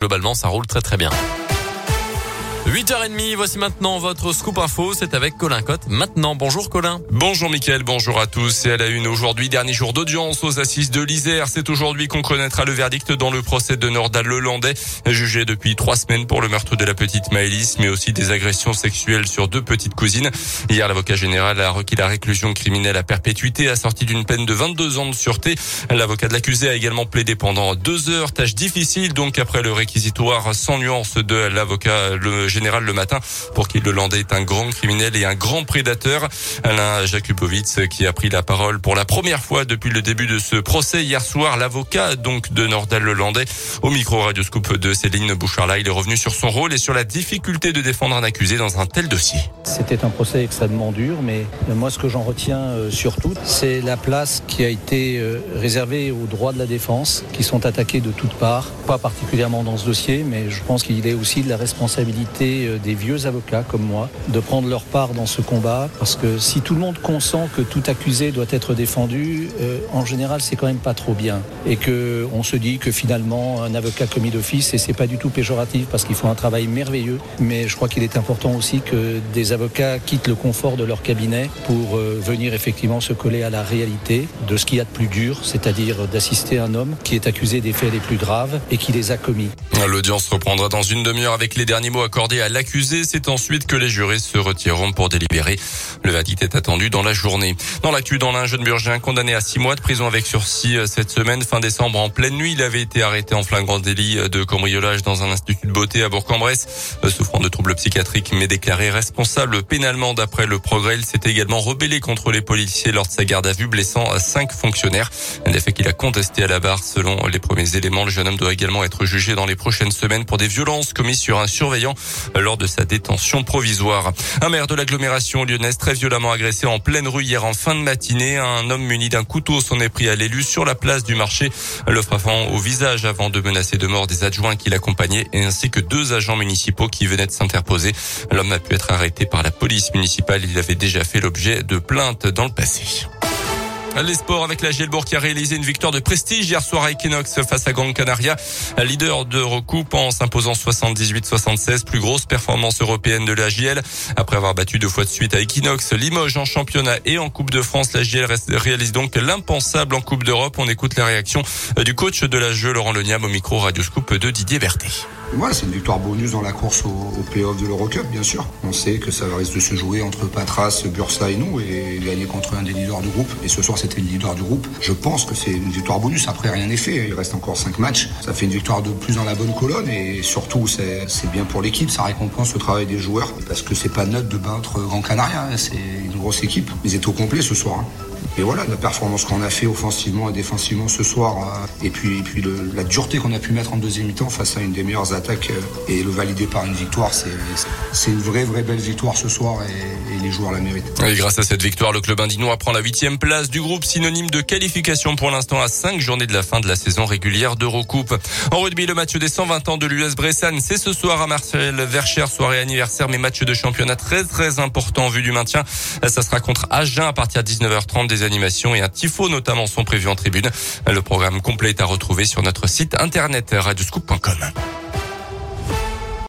Globalement, ça roule très très bien. 8h30, voici maintenant votre scoop info, c'est avec Colin Cotte. Maintenant, bonjour Colin. Bonjour Mickaël, bonjour à tous. Et à la une aujourd'hui, dernier jour d'audience aux assises de l'Isère. C'est aujourd'hui qu'on connaîtra le verdict dans le procès de Nordal Lelandais, jugé depuis trois semaines pour le meurtre de la petite Maëlys, mais aussi des agressions sexuelles sur deux petites cousines. Hier, l'avocat général a requis la réclusion criminelle à perpétuité, assortie d'une peine de 22 ans de sûreté. L'avocat de l'accusé a également plaidé pendant deux heures, tâche difficile donc après le réquisitoire sans nuance de l'avocat le général le matin pour qu'il le Landais est un grand criminel et un grand prédateur. Alain Jakubowicz qui a pris la parole pour la première fois depuis le début de ce procès hier soir. L'avocat donc de Nordal Lelandais au micro radioscope de Céline Bouchard. il est revenu sur son rôle et sur la difficulté de défendre un accusé dans un tel dossier. C'était un procès extrêmement dur, mais moi ce que j'en retiens euh, surtout, c'est la place qui a été euh, réservée aux droits de la défense qui sont attaqués de toutes parts, pas particulièrement dans ce dossier, mais je pense qu'il est aussi de la responsabilité euh, des vieux avocats comme moi de prendre leur part dans ce combat. Parce que si tout le monde consent que tout accusé doit être défendu, euh, en général c'est quand même pas trop bien. Et que on se dit que finalement un avocat commis d'office et c'est pas du tout péjoratif parce qu'ils font un travail merveilleux, mais je crois qu'il est important aussi que des avocats quittent le confort de leur cabinet pour euh, venir effectivement se coller à la réalité de ce qu'il y a de plus dur, c'est-à-dire d'assister un homme qui est accusé des faits les plus graves et qui les a commis. L'audience reprendra dans une demi-heure avec les derniers mots accordés à l'accusé. C'est ensuite que les jurés se retireront pour délibérer. Le verdict est attendu dans la journée. Dans l'actu, dans l'un jeune burgien condamné à six mois de prison avec sursis euh, cette semaine, fin décembre, en pleine nuit, il avait été arrêté en flagrant délit euh, de cambriolage dans un institut de beauté à Bourg-en-Bresse, euh, souffrant de troubles psychiatriques, mais déclaré responsable pénalement d'après le progrès. Il s'est également rebellé contre les policiers lors de sa garde à vue, blessant cinq fonctionnaires. Des faits qu'il a contesté à la barre. Selon les premiers éléments, le jeune homme doit également être jugé dans les prochaines semaines pour des violences commises sur un surveillant lors de sa détention provisoire. Un maire de l'agglomération lyonnaise très violemment agressé en pleine rue hier en fin de matinée. Un homme muni d'un couteau s'en est pris à l'élu sur la place du marché, le frappant au visage avant de menacer de mort des adjoints qui l'accompagnaient ainsi que deux agents municipaux qui venaient de s'interposer. L'homme a pu être arrêté par la police municipale. Il avait déjà fait l'objet de plaintes dans le passé. Les sports avec la Gielbourg qui a réalisé une victoire de prestige hier soir à Equinox face à Gran Canaria, leader de recoupe en s'imposant 78-76, plus grosse performance européenne de la GL. Après avoir battu deux fois de suite à Equinox, Limoges en championnat et en Coupe de France, la GL réalise donc l'impensable en Coupe d'Europe. On écoute la réaction du coach de la jeu, Laurent Leniam, au micro Radio Scoop de Didier Berthet. Ouais, c'est une victoire bonus dans la course au, au play-off de l'Eurocup, bien sûr. On sait que ça risque de se jouer entre Patras, Bursa et nous et gagner contre un des leaders du groupe. Et ce soir, c'était le leader du groupe. Je pense que c'est une victoire bonus. Après, rien n'est fait. Il reste encore cinq matchs. Ça fait une victoire de plus dans la bonne colonne et surtout, c'est bien pour l'équipe. Ça récompense le travail des joueurs parce que c'est pas neutre de battre Grand Canaria. C'est une grosse équipe. Ils étaient au complet ce soir. Hein. Et voilà, la performance qu'on a fait offensivement et défensivement ce soir, euh, et puis, et puis le, la dureté qu'on a pu mettre en deuxième mi-temps face à une des meilleures attaques euh, et le valider par une victoire, c'est une vraie, vraie belle victoire ce soir et, et les joueurs la méritent. Et grâce à cette victoire, le club indinois prend la huitième place du groupe, synonyme de qualification pour l'instant à cinq journées de la fin de la saison régulière d'Eurocoupe. En rugby, le match des 120 ans de l'US Bressan, c'est ce soir à Marcel Vercher, soirée anniversaire, mais match de championnat très très important en vue du maintien. Ça sera contre Agen à partir de 19h30 des animations et un tifo notamment sont prévus en tribune. Le programme complet est à retrouver sur notre site internet radioscoop.com.